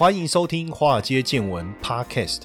欢迎收听《华尔街见闻》Podcast。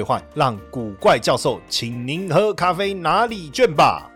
让古怪教授请您喝咖啡拿礼券吧。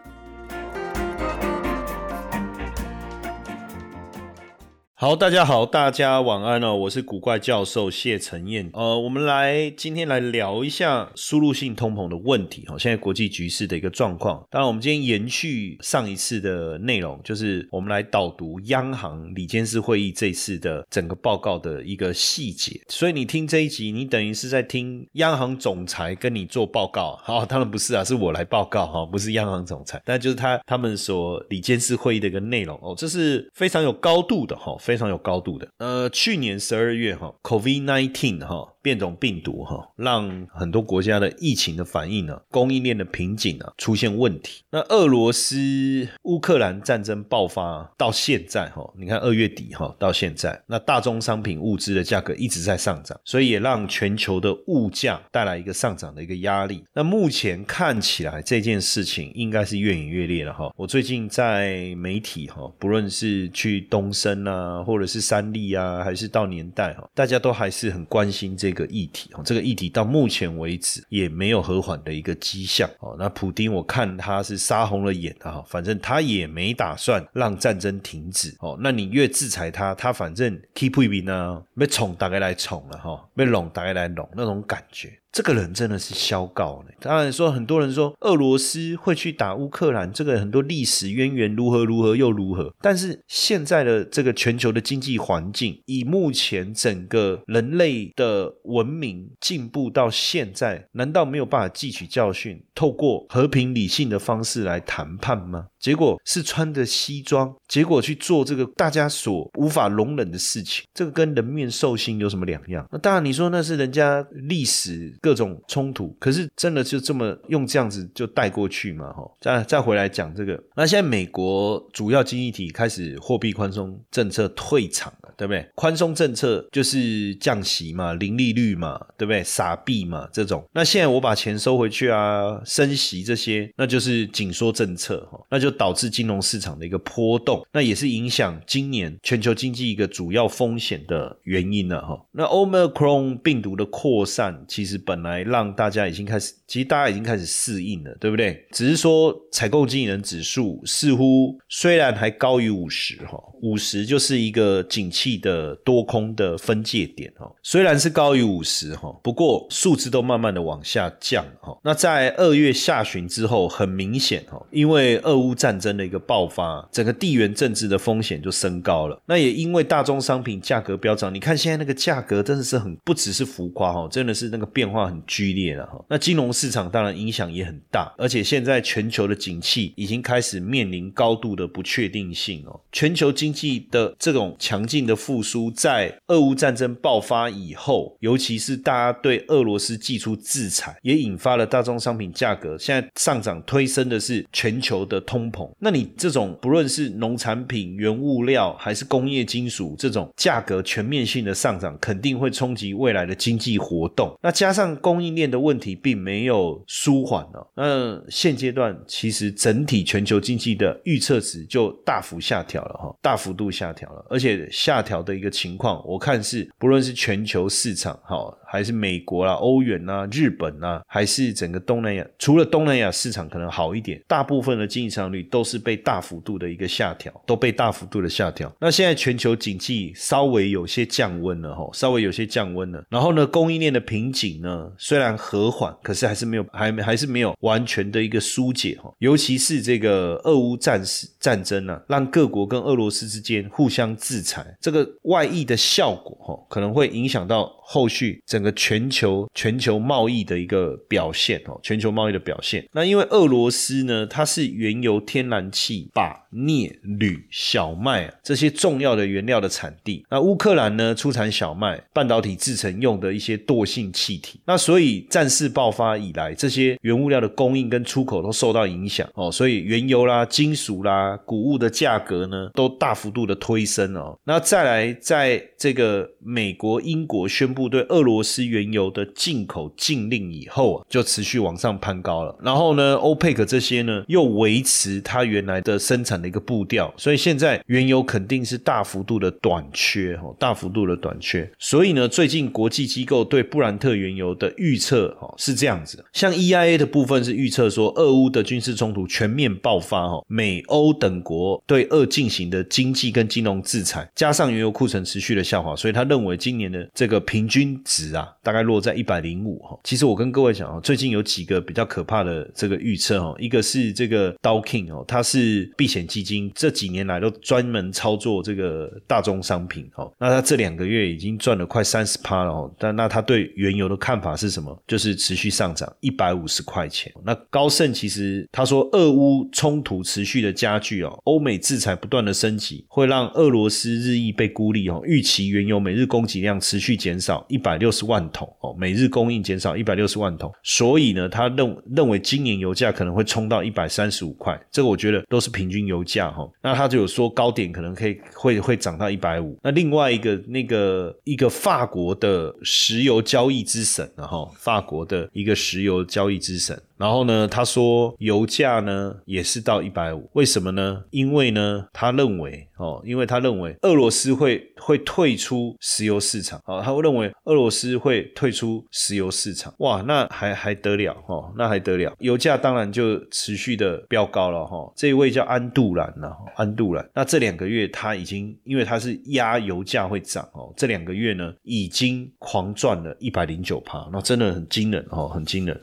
好，大家好，大家晚安哦，我是古怪教授谢承彦。呃，我们来今天来聊一下输入性通膨的问题哈。现在国际局势的一个状况。当然，我们今天延续上一次的内容，就是我们来导读央行里监事会议这次的整个报告的一个细节。所以你听这一集，你等于是在听央行总裁跟你做报告。好，当然不是啊，是我来报告哈，不是央行总裁。但就是他他们所里监事会议的一个内容哦，这是非常有高度的哈。非常有高度的，呃，去年十二月哈，COVID nineteen 哈。变种病毒哈，让很多国家的疫情的反应呢，供应链的瓶颈啊出现问题。那俄罗斯乌克兰战争爆发到现在哈，你看二月底哈到现在，那大宗商品物资的价格一直在上涨，所以也让全球的物价带来一个上涨的一个压力。那目前看起来这件事情应该是越演越烈了哈。我最近在媒体哈，不论是去东升啊，或者是三立啊，还是到年代哈，大家都还是很关心这。个议题哦，这个议题到目前为止也没有和缓的一个迹象哦。那普丁我看他是杀红了眼啊，反正他也没打算让战争停止哦。那你越制裁他，他反正 keep 一边呢，被宠大概来宠了哈，被拢大概来拢那种感觉。这个人真的是消告呢。当然说，很多人说俄罗斯会去打乌克兰，这个很多历史渊源如何如何又如何。但是现在的这个全球的经济环境，以目前整个人类的文明进步到现在，难道没有办法汲取教训，透过和平理性的方式来谈判吗？结果是穿着西装，结果去做这个大家所无法容忍的事情，这个跟人面兽心有什么两样？那当然，你说那是人家历史各种冲突，可是真的就这么用这样子就带过去嘛？哈，再再回来讲这个，那现在美国主要经济体开始货币宽松政策退场了，对不对？宽松政策就是降息嘛，零利率嘛，对不对？傻币嘛，这种。那现在我把钱收回去啊，升息这些，那就是紧缩政策哈，那就。导致金融市场的一个波动，那也是影响今年全球经济一个主要风险的原因了哈。那 Omicron 病毒的扩散，其实本来让大家已经开始，其实大家已经开始适应了，对不对？只是说采购经理人指数似乎虽然还高于五十哈，五十就是一个景气的多空的分界点哈。虽然是高于五十哈，不过数字都慢慢的往下降哈。那在二月下旬之后，很明显哈，因为俄乌战争的一个爆发，整个地缘政治的风险就升高了。那也因为大宗商品价格飙涨，你看现在那个价格真的是很不只是浮夸哈，真的是那个变化话很剧烈了哈。那金融市场当然影响也很大，而且现在全球的景气已经开始面临高度的不确定性哦。全球经济的这种强劲的复苏，在俄乌战争爆发以后，尤其是大家对俄罗斯寄出制裁，也引发了大宗商品价格现在上涨，推升的是全球的通膨。那你这种不论是农产品、原物料还是工业金属，这种价格全面性的上涨，肯定会冲击未来的经济活动。那加上供应链的问题并没有舒缓了，那现阶段其实整体全球经济的预测值就大幅下调了哈，大幅度下调了，而且下调的一个情况，我看是不论是全球市场哈。还是美国啦、欧元啊、日本啊，还是整个东南亚，除了东南亚市场可能好一点，大部分的经济增长率都是被大幅度的一个下调，都被大幅度的下调。那现在全球经济稍微有些降温了哈，稍微有些降温了。然后呢，供应链的瓶颈呢虽然和缓，可是还是没有，还没还是没有完全的一个疏解哈。尤其是这个俄乌战事战争呢，让各国跟俄罗斯之间互相制裁，这个外溢的效果哈，可能会影响到后续整个。全球全球贸易的一个表现哦，全球贸易的表现。那因为俄罗斯呢，它是原油天然气把镍、铝、小麦这些重要的原料的产地。那乌克兰呢，出产小麦、半导体制成用的一些惰性气体。那所以战事爆发以来，这些原物料的供应跟出口都受到影响哦。所以原油啦、金属啦、谷物的价格呢，都大幅度的推升哦。那再来，在这个美国、英国宣布部对俄罗斯原油的进口禁令以后啊，就持续往上攀高了。然后呢，欧佩克这些呢，又维持它原来的生产的一个步调，所以现在原油肯定是大幅度的短缺哦，大幅度的短缺。所以呢，最近国际机构对布兰特原油的预测哦是这样子，像 EIA 的部分是预测说，俄乌的军事冲突全面爆发哦，美欧等国对俄进行的经济跟金融制裁，加上原油库存持续的下滑，所以他认为今年的这个平均值啊，大概落在一百零五哈。其实我跟各位讲哦，最近有几个比较可怕的这个预测哦，一个是这个 Dow King 哦，它是避险基金，这几年来都专门操作这个大宗商品哦。那它这两个月已经赚了快三十趴了哦。但那他对原油的看法是什么？就是持续上涨一百五十块钱。那高盛其实他说，俄乌冲突持续的加剧哦，欧美制裁不断的升级，会让俄罗斯日益被孤立哦。预期原油每日供给量持续减少一百六十万桶哦，每日供应减少一百六十万桶。所以呢，他认认为今年油价可能会冲到一百三十五块，这个我觉得都是平均油价哈。那他就有说高点可能可以会会涨到一百五。那另外一个那个一个法国的石油交易之神然后法国的一个石油交易之神。然后呢，他说油价呢也是到一百五，为什么呢？因为呢，他认为哦，因为他认为俄罗斯会会退出石油市场哦，他会认为俄罗斯会退出石油市场，哇，那还还得了哦，那还得了，油价当然就持续的飙高了哈。这一位叫安杜兰呢，安杜兰，那这两个月他已经因为他是压油价会涨哦，这两个月呢已经狂赚了一百零九趴，那真的很惊人哦，很惊人。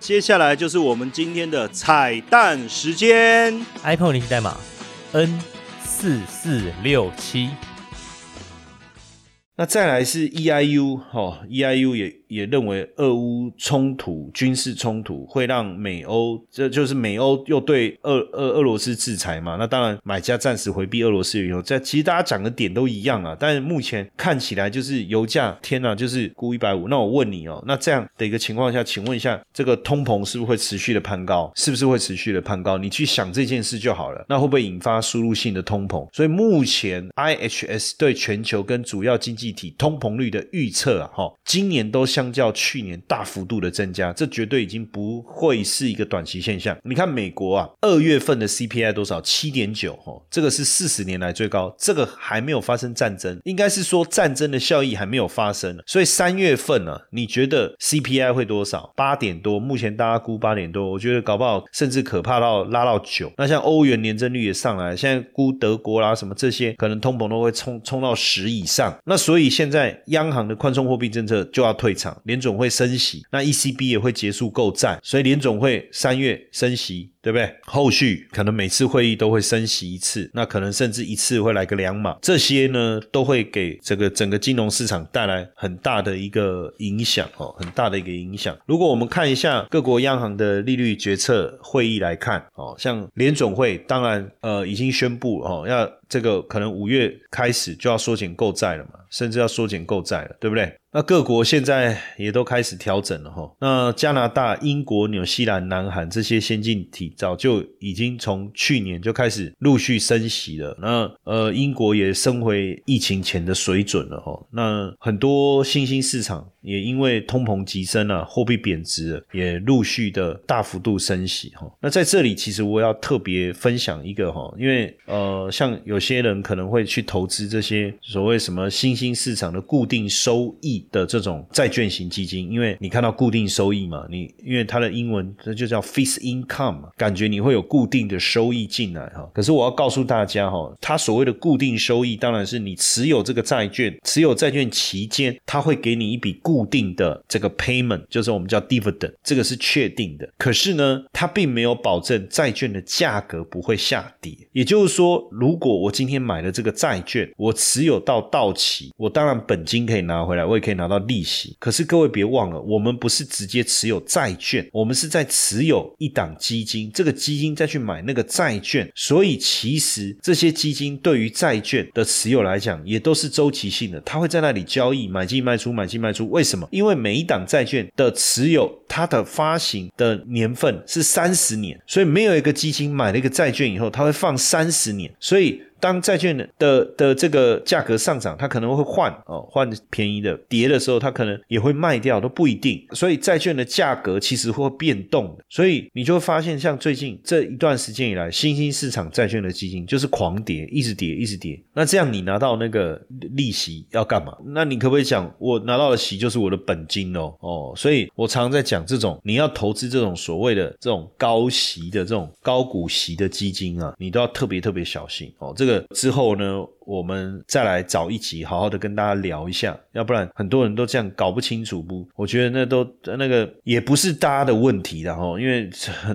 接下来就是我们今天的彩蛋时间，iPhone 联系代码 N 四四六七。那再来是 EIU 哈，EIU 也也认为俄乌冲突、军事冲突会让美欧，这就是美欧又对俄俄俄罗斯制裁嘛？那当然买家暂时回避俄罗斯原油，这其实大家讲的点都一样啊。但是目前看起来就是油价，天呐，就是估一百五。那我问你哦，那这样的一个情况下，请问一下，这个通膨是不是会持续的攀高？是不是会持续的攀高？你去想这件事就好了。那会不会引发输入性的通膨？所以目前 IHS 对全球跟主要经济体通膨率的预测啊，哈，今年都相较去年大幅度的增加，这绝对已经不会是一个短期现象。你看美国啊，二月份的 CPI 多少？七点九，哈，这个是四十年来最高。这个还没有发生战争，应该是说战争的效益还没有发生。所以三月份呢，你觉得 CPI 会多少？八点多，目前大家估八点多，我觉得搞不好甚至可怕到拉到九。那像欧元年增率也上来，现在估德国啦什么这些，可能通膨都会冲冲到十以上。那所以。现在央行的宽松货币政策就要退场，联总会升息，那 ECB 也会结束购债，所以联总会三月升息。对不对？后续可能每次会议都会升息一次，那可能甚至一次会来个两码，这些呢都会给这个整个金融市场带来很大的一个影响哦，很大的一个影响。如果我们看一下各国央行的利率决策会议来看哦，像联总会当然呃已经宣布哦，要这个可能五月开始就要缩减购债了嘛，甚至要缩减购债了，对不对？那各国现在也都开始调整了哈。那加拿大、英国、纽西兰、南韩这些先进体早就已经从去年就开始陆续升息了。那呃，英国也升回疫情前的水准了哈。那很多新兴市场也因为通膨急升啊，货币贬值，也陆续的大幅度升息哈。那在这里，其实我要特别分享一个哈，因为呃，像有些人可能会去投资这些所谓什么新兴市场的固定收益。的这种债券型基金，因为你看到固定收益嘛，你因为它的英文这就叫 fixed income，感觉你会有固定的收益进来哈。可是我要告诉大家哈，它所谓的固定收益，当然是你持有这个债券，持有债券期间，它会给你一笔固固定的这个 payment，就是我们叫 dividend，这个是确定的。可是呢，它并没有保证债券的价格不会下跌。也就是说，如果我今天买了这个债券，我持有到到期，我当然本金可以拿回来，我也可以拿到利息。可是各位别忘了，我们不是直接持有债券，我们是在持有一档基金，这个基金再去买那个债券。所以其实这些基金对于债券的持有来讲，也都是周期性的，它会在那里交易，买进卖出，买进卖出。为什么？因为每一档债券的持有，它的发行的年份是三十年，所以没有一个基金买了一个债券以后，它会放三十年，所以。当债券的的这个价格上涨，它可能会换哦，换便宜的；跌的时候，它可能也会卖掉，都不一定。所以债券的价格其实会变动的。所以你就会发现，像最近这一段时间以来，新兴市场债券的基金就是狂跌，一直跌，一直跌。那这样你拿到那个利息要干嘛？那你可不可以讲，我拿到的息就是我的本金哦？哦，所以我常常在讲这种，你要投资这种所谓的这种高息的这种高股息的基金啊，你都要特别特别小心哦。这之后呢？我们再来找一集，好好的跟大家聊一下，要不然很多人都这样搞不清楚不？我觉得那都那个也不是大家的问题的哈，因为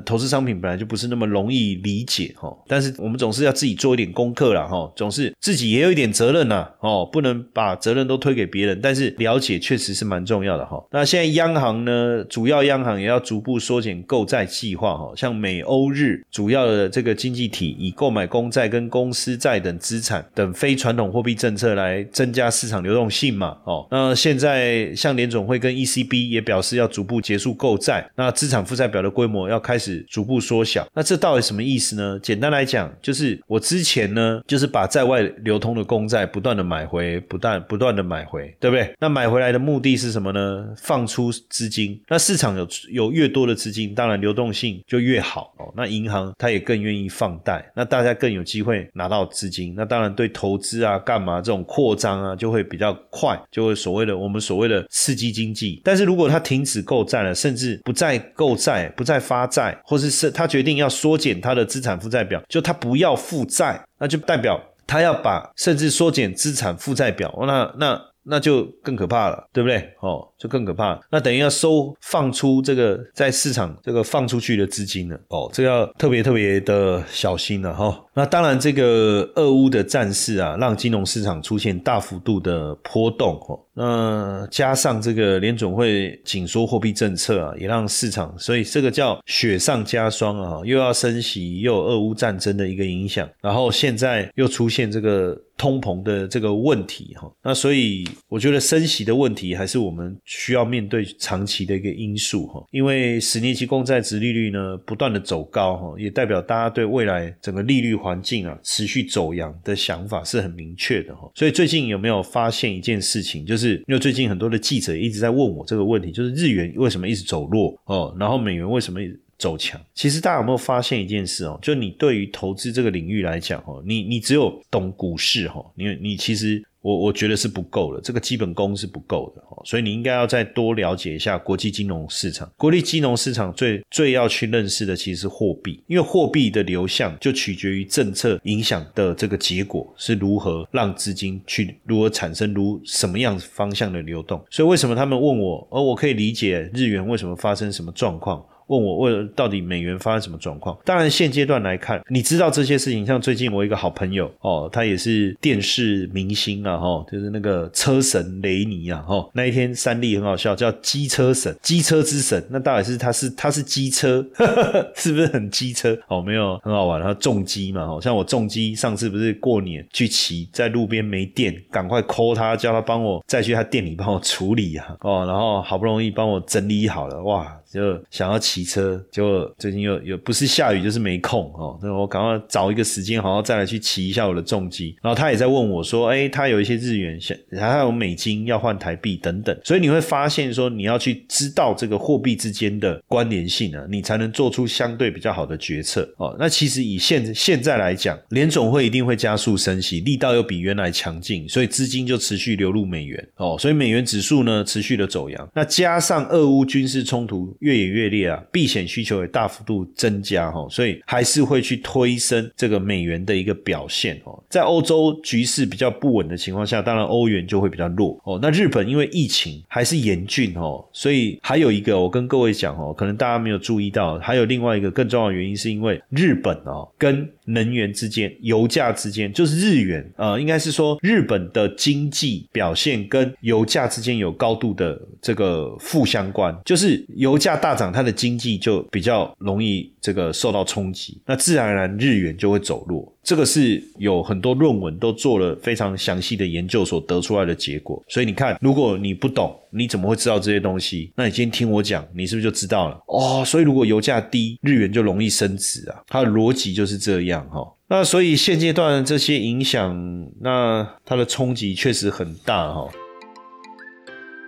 投资商品本来就不是那么容易理解哈。但是我们总是要自己做一点功课啦哈，总是自己也有一点责任呐哦，不能把责任都推给别人。但是了解确实是蛮重要的哈。那现在央行呢，主要央行也要逐步缩减购债计划哈，像美欧日主要的这个经济体以购买公债跟公司债等资产等。非传统货币政策来增加市场流动性嘛？哦，那现在像联总会跟 ECB 也表示要逐步结束购债，那资产负债表的规模要开始逐步缩小。那这到底什么意思呢？简单来讲，就是我之前呢，就是把在外流通的公债不断的买回，不断不断的买回，对不对？那买回来的目的是什么呢？放出资金。那市场有有越多的资金，当然流动性就越好哦。那银行它也更愿意放贷，那大家更有机会拿到资金。那当然对投投资啊，干嘛这种扩张啊，就会比较快，就会所谓的我们所谓的刺激经济。但是如果他停止购债了，甚至不再购债、不再发债，或是是他决定要缩减他的资产负债表，就他不要负债，那就代表他要把甚至缩减资产负债表，那那那就更可怕了，对不对？哦。就更可怕，那等于要收放出这个在市场这个放出去的资金了哦，这要特别特别的小心了哈。那当然，这个俄乌的战事啊，让金融市场出现大幅度的波动哦。那加上这个联总会紧缩货币政策啊，也让市场，所以这个叫雪上加霜啊，又要升息，又有俄乌战争的一个影响，然后现在又出现这个通膨的这个问题哈。那所以我觉得升息的问题还是我们。需要面对长期的一个因素哈，因为十年期公债值利率呢不断的走高哈，也代表大家对未来整个利率环境啊持续走阳的想法是很明确的哈。所以最近有没有发现一件事情，就是是因为最近很多的记者一直在问我这个问题，就是日元为什么一直走弱哦，然后美元为什么走强？其实大家有没有发现一件事哦，就你对于投资这个领域来讲哦，你你只有懂股市哈，你你其实。我我觉得是不够的，这个基本功是不够的，所以你应该要再多了解一下国际金融市场。国际金融市场最最要去认识的其实是货币，因为货币的流向就取决于政策影响的这个结果是如何让资金去如何产生如什么样方向的流动。所以为什么他们问我，而我可以理解日元为什么发生什么状况。问我为了到底美元发生什么状况？当然现阶段来看，你知道这些事情。像最近我一个好朋友哦，他也是电视明星啊，哈，就是那个车神雷尼啊，哈。那一天三立很好笑，叫机车神，机车之神。那到底是他是他是机车，是不是很机车？哦，没有很好玩。他重机嘛，哦，像我重机上次不是过年去骑，在路边没电，赶快 call 他，叫他帮我再去他店里帮我处理啊，哦，然后好不容易帮我整理好了，哇！就想要骑车，就最近又又不是下雨就是没空哦。那我赶快找一个时间，好好再来去骑一下我的重机。然后他也在问我说：“哎，他有一些日元，想还有美金要换台币等等。”所以你会发现说，你要去知道这个货币之间的关联性啊，你才能做出相对比较好的决策哦。那其实以现现在来讲，联总会一定会加速升息，力道又比原来强劲，所以资金就持续流入美元哦。所以美元指数呢持续的走阳。那加上俄乌军事冲突。越演越烈啊，避险需求也大幅度增加哈，所以还是会去推升这个美元的一个表现哦。在欧洲局势比较不稳的情况下，当然欧元就会比较弱哦。那日本因为疫情还是严峻哦，所以还有一个我跟各位讲哦，可能大家没有注意到，还有另外一个更重要的原因，是因为日本哦跟能源之间、油价之间，就是日元呃，应该是说日本的经济表现跟油价之间有高度的这个负相关，就是油价大涨，它的经济就比较容易这个受到冲击，那自然而然日元就会走弱。这个是有很多论文都做了非常详细的研究所得出来的结果。所以你看，如果你不懂，你怎么会知道这些东西？那你今天听我讲，你是不是就知道了？哦，所以如果油价低，日元就容易升值啊，它的逻辑就是这样哈。那所以现阶段这些影响，那它的冲击确实很大哈。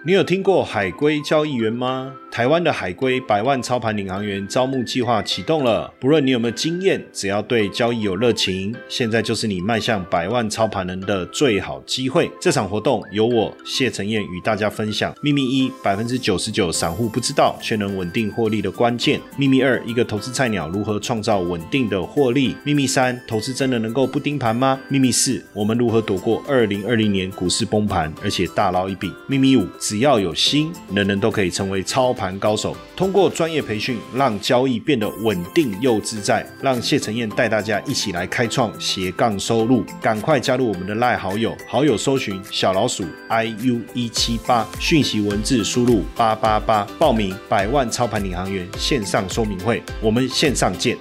你有听过海归交易员吗？台湾的海归百万操盘领航员招募计划启动了。不论你有没有经验，只要对交易有热情，现在就是你迈向百万操盘人的最好机会。这场活动由我谢承彦与大家分享秘密一：百分之九十九散户不知道却能稳定获利的关键；秘密二：一个投资菜鸟如何创造稳定的获利；秘密三：投资真的能够不盯盘吗？秘密四：我们如何躲过二零二零年股市崩盘，而且大捞一笔？秘密五：只要有心，人人都可以成为操盘高手。通过专业培训，让交易变得稳定又自在。让谢承彦带大家一起来开创斜杠收入。赶快加入我们的赖好友，好友搜寻小老鼠 i u 一七八，讯息文字输入八八八，报名百万操盘领航员线上说明会。我们线上见。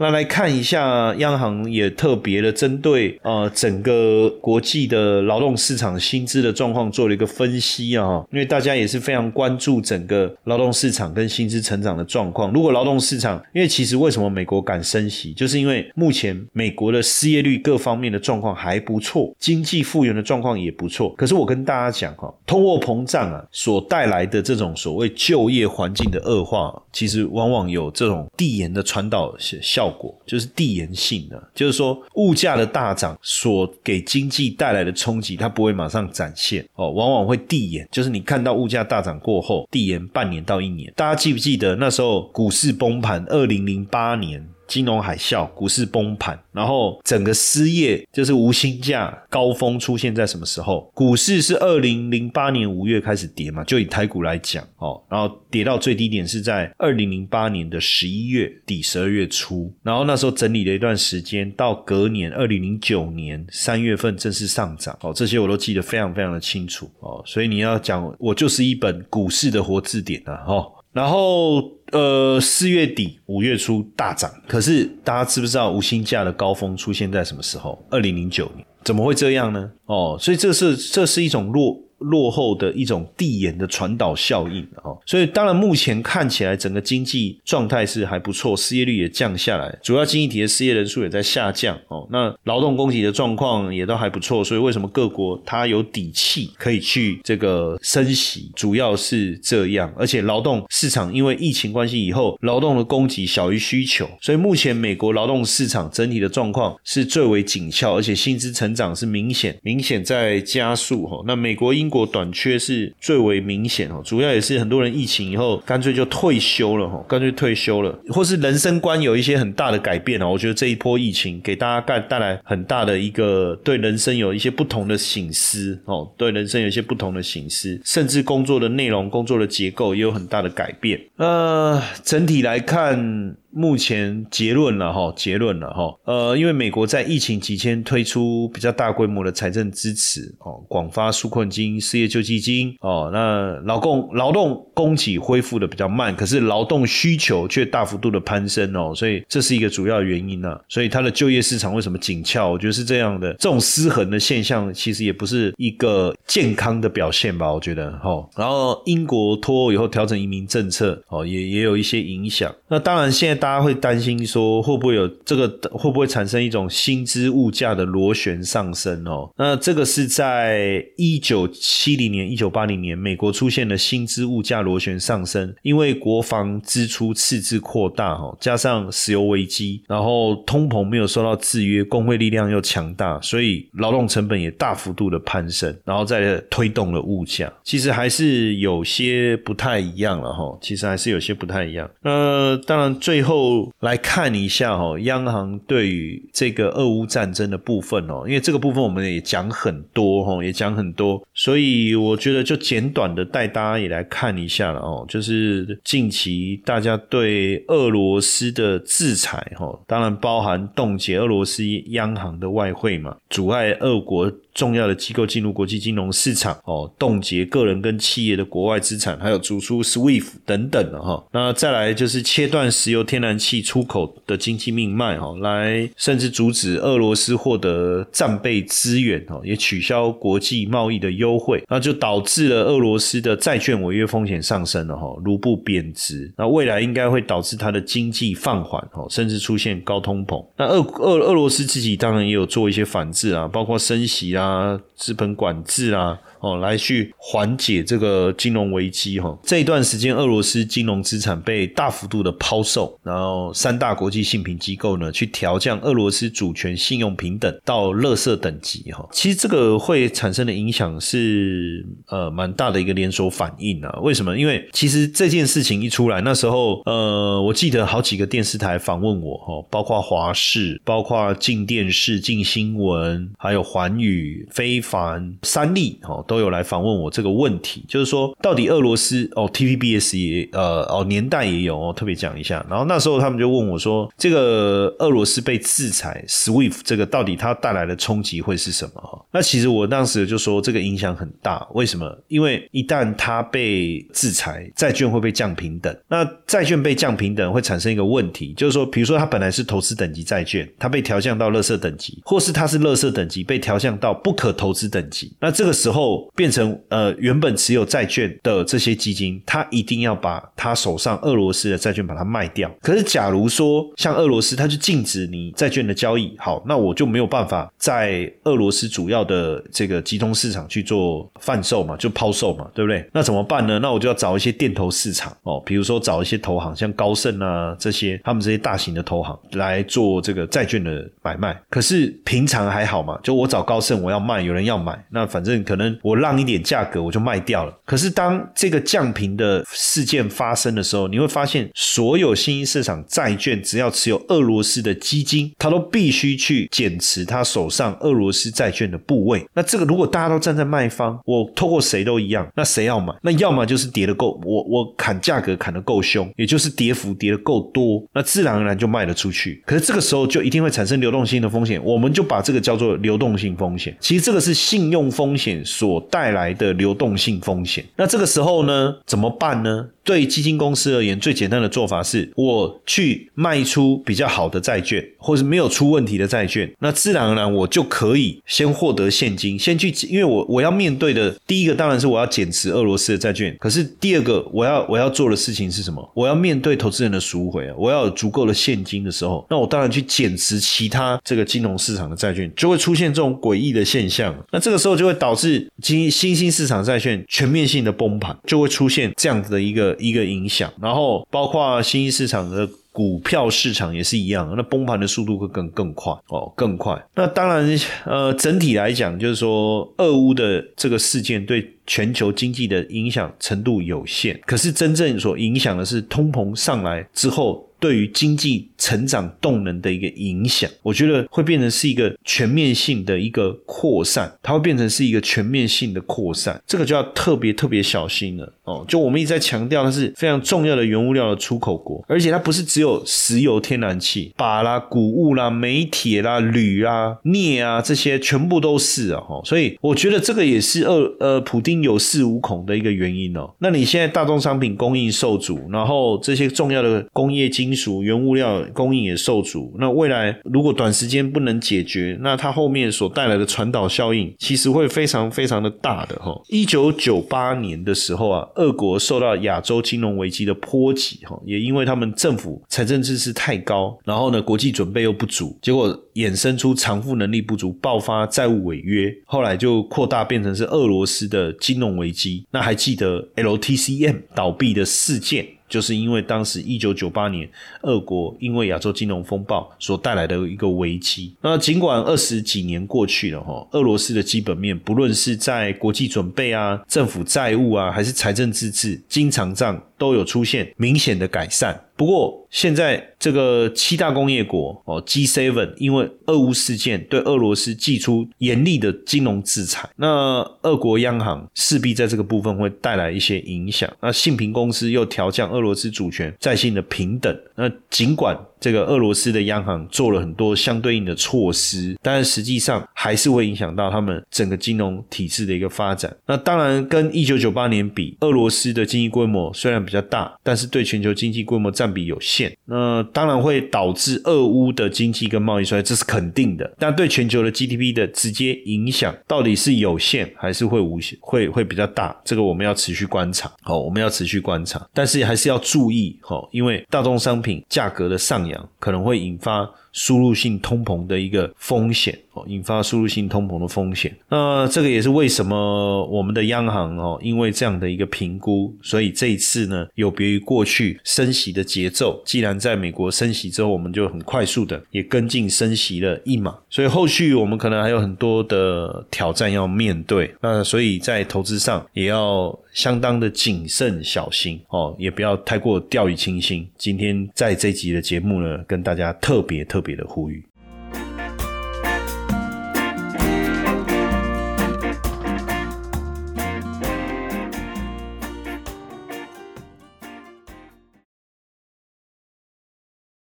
那来看一下，央行也特别的针对呃整个国际的劳动市场薪资的状况做了一个分析啊，因为大家也是非常关注整个劳动市场跟薪资成长的状况。如果劳动市场，因为其实为什么美国敢升息，就是因为目前美国的失业率各方面的状况还不错，经济复原的状况也不错。可是我跟大家讲哈，通货膨胀啊所带来的这种所谓就业环境的恶化，其实往往有这种递延的传导效。效果就是递延性的，就是说物价的大涨所给经济带来的冲击，它不会马上展现哦，往往会递延。就是你看到物价大涨过后，递延半年到一年。大家记不记得那时候股市崩盘，二零零八年？金融海啸，股市崩盘，然后整个失业就是无薪假高峰出现在什么时候？股市是二零零八年五月开始跌嘛？就以台股来讲哦，然后跌到最低点是在二零零八年的十一月底、十二月初，然后那时候整理了一段时间，到隔年二零零九年三月份正式上涨哦，这些我都记得非常非常的清楚哦，所以你要讲我就是一本股市的活字典啊，哦。然后，呃，四月底五月初大涨，可是大家知不知道无薪假的高峰出现在什么时候？二零零九年，怎么会这样呢？哦，所以这是这是一种弱。落后的一种递延的传导效应哦，所以当然目前看起来整个经济状态是还不错，失业率也降下来，主要经济体的失业人数也在下降哦。那劳动供给的状况也都还不错，所以为什么各国它有底气可以去这个升息，主要是这样。而且劳动市场因为疫情关系以后，劳动的供给小于需求，所以目前美国劳动市场整体的状况是最为紧俏，而且薪资成长是明显明显在加速哈。那美国因英国短缺是最为明显哦，主要也是很多人疫情以后干脆就退休了哈，干脆退休了，或是人生观有一些很大的改变哦。我觉得这一波疫情给大家带带来很大的一个对人生有一些不同的醒思哦，对人生有一些不同的醒思，甚至工作的内容、工作的结构也有很大的改变。呃，整体来看。目前结论了哈，结论了哈，呃，因为美国在疫情期间推出比较大规模的财政支持哦，广发纾困金、失业救济金哦，那劳动劳动供给恢复的比较慢，可是劳动需求却大幅度的攀升哦，所以这是一个主要原因呢。所以它的就业市场为什么紧俏？我觉得是这样的，这种失衡的现象其实也不是一个健康的表现吧？我觉得哈。然后英国脱欧以后调整移民政策哦，也也有一些影响。那当然现在。大家会担心说，会不会有这个会不会产生一种薪资物价的螺旋上升哦？那这个是在一九七零年、一九八零年，美国出现了薪资物价螺旋上升，因为国防支出赤字扩大哈，加上石油危机，然后通膨没有受到制约，工会力量又强大，所以劳动成本也大幅度的攀升，然后再推动了物价。其实还是有些不太一样了哈，其实还是有些不太一样。那当然，最后后来看一下哈，央行对于这个俄乌战争的部分哦，因为这个部分我们也讲很多哈，也讲很多，所以我觉得就简短的带大家也来看一下了哦，就是近期大家对俄罗斯的制裁哈，当然包含冻结俄罗斯央行的外汇嘛，阻碍俄国。重要的机构进入国际金融市场哦，冻结个人跟企业的国外资产，还有逐出 SWIFT 等等的哈。那再来就是切断石油天然气出口的经济命脉哈，来甚至阻止俄罗斯获得战备资源哦，也取消国际贸易的优惠，那就导致了俄罗斯的债券违约风险上升了哈，卢布贬值，那未来应该会导致它的经济放缓哦，甚至出现高通膨。那俄俄俄罗斯自己当然也有做一些反制啊，包括升息啊。啊，资本管制啊。哦，来去缓解这个金融危机哈。这一段时间，俄罗斯金融资产被大幅度的抛售，然后三大国际信评机构呢，去调降俄罗斯主权信用平等到垃圾等级哈。其实这个会产生的影响是呃蛮大的一个连锁反应啊。为什么？因为其实这件事情一出来，那时候呃，我记得好几个电视台访问我哈，包括华视、包括静电视、静新闻，还有环宇、非凡、三立哈。都有来访问我这个问题，就是说到底俄罗斯哦，TVBS 也呃哦年代也有哦，特别讲一下。然后那时候他们就问我说，这个俄罗斯被制裁，SWIFT 这个到底它带来的冲击会是什么？那其实我当时就说这个影响很大。为什么？因为一旦它被制裁，债券会被降平等。那债券被降平等会产生一个问题，就是说，比如说它本来是投资等级债券，它被调降到垃圾等级，或是它是垃圾等级被调降到不可投资等级。那这个时候。变成呃原本持有债券的这些基金，他一定要把他手上俄罗斯的债券把它卖掉。可是假如说像俄罗斯，他就禁止你债券的交易，好，那我就没有办法在俄罗斯主要的这个集中市场去做贩售嘛，就抛售嘛，对不对？那怎么办呢？那我就要找一些电投市场哦，比如说找一些投行，像高盛啊这些，他们这些大型的投行来做这个债券的买卖。可是平常还好嘛，就我找高盛，我要卖，有人要买，那反正可能。我让一点价格，我就卖掉了。可是当这个降频的事件发生的时候，你会发现，所有新兴市场债券只要持有俄罗斯的基金，它都必须去减持他手上俄罗斯债券的部位。那这个如果大家都站在卖方，我透过谁都一样，那谁要买？那要么就是跌的够，我我砍价格砍的够凶，也就是跌幅跌的够多，那自然而然就卖得出去。可是这个时候就一定会产生流动性的风险，我们就把这个叫做流动性风险。其实这个是信用风险所。带来的流动性风险，那这个时候呢，怎么办呢？对基金公司而言，最简单的做法是，我去卖出比较好的债券，或是没有出问题的债券，那自然而然我就可以先获得现金，先去，因为我我要面对的第一个当然是我要减持俄罗斯的债券，可是第二个我要我要做的事情是什么？我要面对投资人的赎回啊，我要有足够的现金的时候，那我当然去减持其他这个金融市场的债券，就会出现这种诡异的现象。那这个时候就会导致新新兴市场债券全面性的崩盘，就会出现这样子的一个。一个影响，然后包括新兴市场的股票市场也是一样，那崩盘的速度会更更快哦，更快。那当然，呃，整体来讲，就是说，俄乌的这个事件对全球经济的影响程度有限，可是真正所影响的是通膨上来之后。对于经济成长动能的一个影响，我觉得会变成是一个全面性的一个扩散，它会变成是一个全面性的扩散，这个就要特别特别小心了哦。就我们一直在强调，它是非常重要的原物料的出口国，而且它不是只有石油、天然气、钯啦、谷物啦、煤铁啦、铝啊、镍啊这些全部都是啊哈。所以我觉得这个也是二呃普丁有恃无恐的一个原因哦。那你现在大宗商品供应受阻，然后这些重要的工业经金属、原物料供应也受阻。那未来如果短时间不能解决，那它后面所带来的传导效应，其实会非常非常的大的哈。一九九八年的时候啊，俄国受到亚洲金融危机的波及哈，也因为他们政府财政支出太高，然后呢，国际准备又不足，结果衍生出偿付能力不足，爆发债务违约，后来就扩大变成是俄罗斯的金融危机。那还记得 LTCM 倒闭的事件？就是因为当时一九九八年，俄国因为亚洲金融风暴所带来的一个危机。那尽管二十几年过去了哈，俄罗斯的基本面，不论是在国际准备啊、政府债务啊，还是财政自治、经常账，都有出现明显的改善。不过，现在这个七大工业国哦，G7 因为俄乌事件对俄罗斯寄出严厉的金融制裁，那俄国央行势必在这个部分会带来一些影响。那信平公司又调降俄罗斯主权在信的平等。那尽管这个俄罗斯的央行做了很多相对应的措施，但是实际上还是会影响到他们整个金融体制的一个发展。那当然，跟一九九八年比，俄罗斯的经济规模虽然比较大，但是对全球经济规模占比有限。那当然会导致俄乌的经济跟贸易衰退，这是肯定的。但对全球的 GDP 的直接影响到底是有限还是会无限，会会比较大？这个我们要持续观察。好，我们要持续观察，但是还是要注意。好，因为大宗商品价格的上扬可能会引发。输入性通膨的一个风险哦，引发输入性通膨的风险。那这个也是为什么我们的央行哦，因为这样的一个评估，所以这一次呢，有别于过去升息的节奏。既然在美国升息之后，我们就很快速的也跟进升息了一码，所以后续我们可能还有很多的挑战要面对。那所以在投资上也要相当的谨慎小心哦，也不要太过掉以轻心。今天在这集的节目呢，跟大家特别特别。别的呼吁。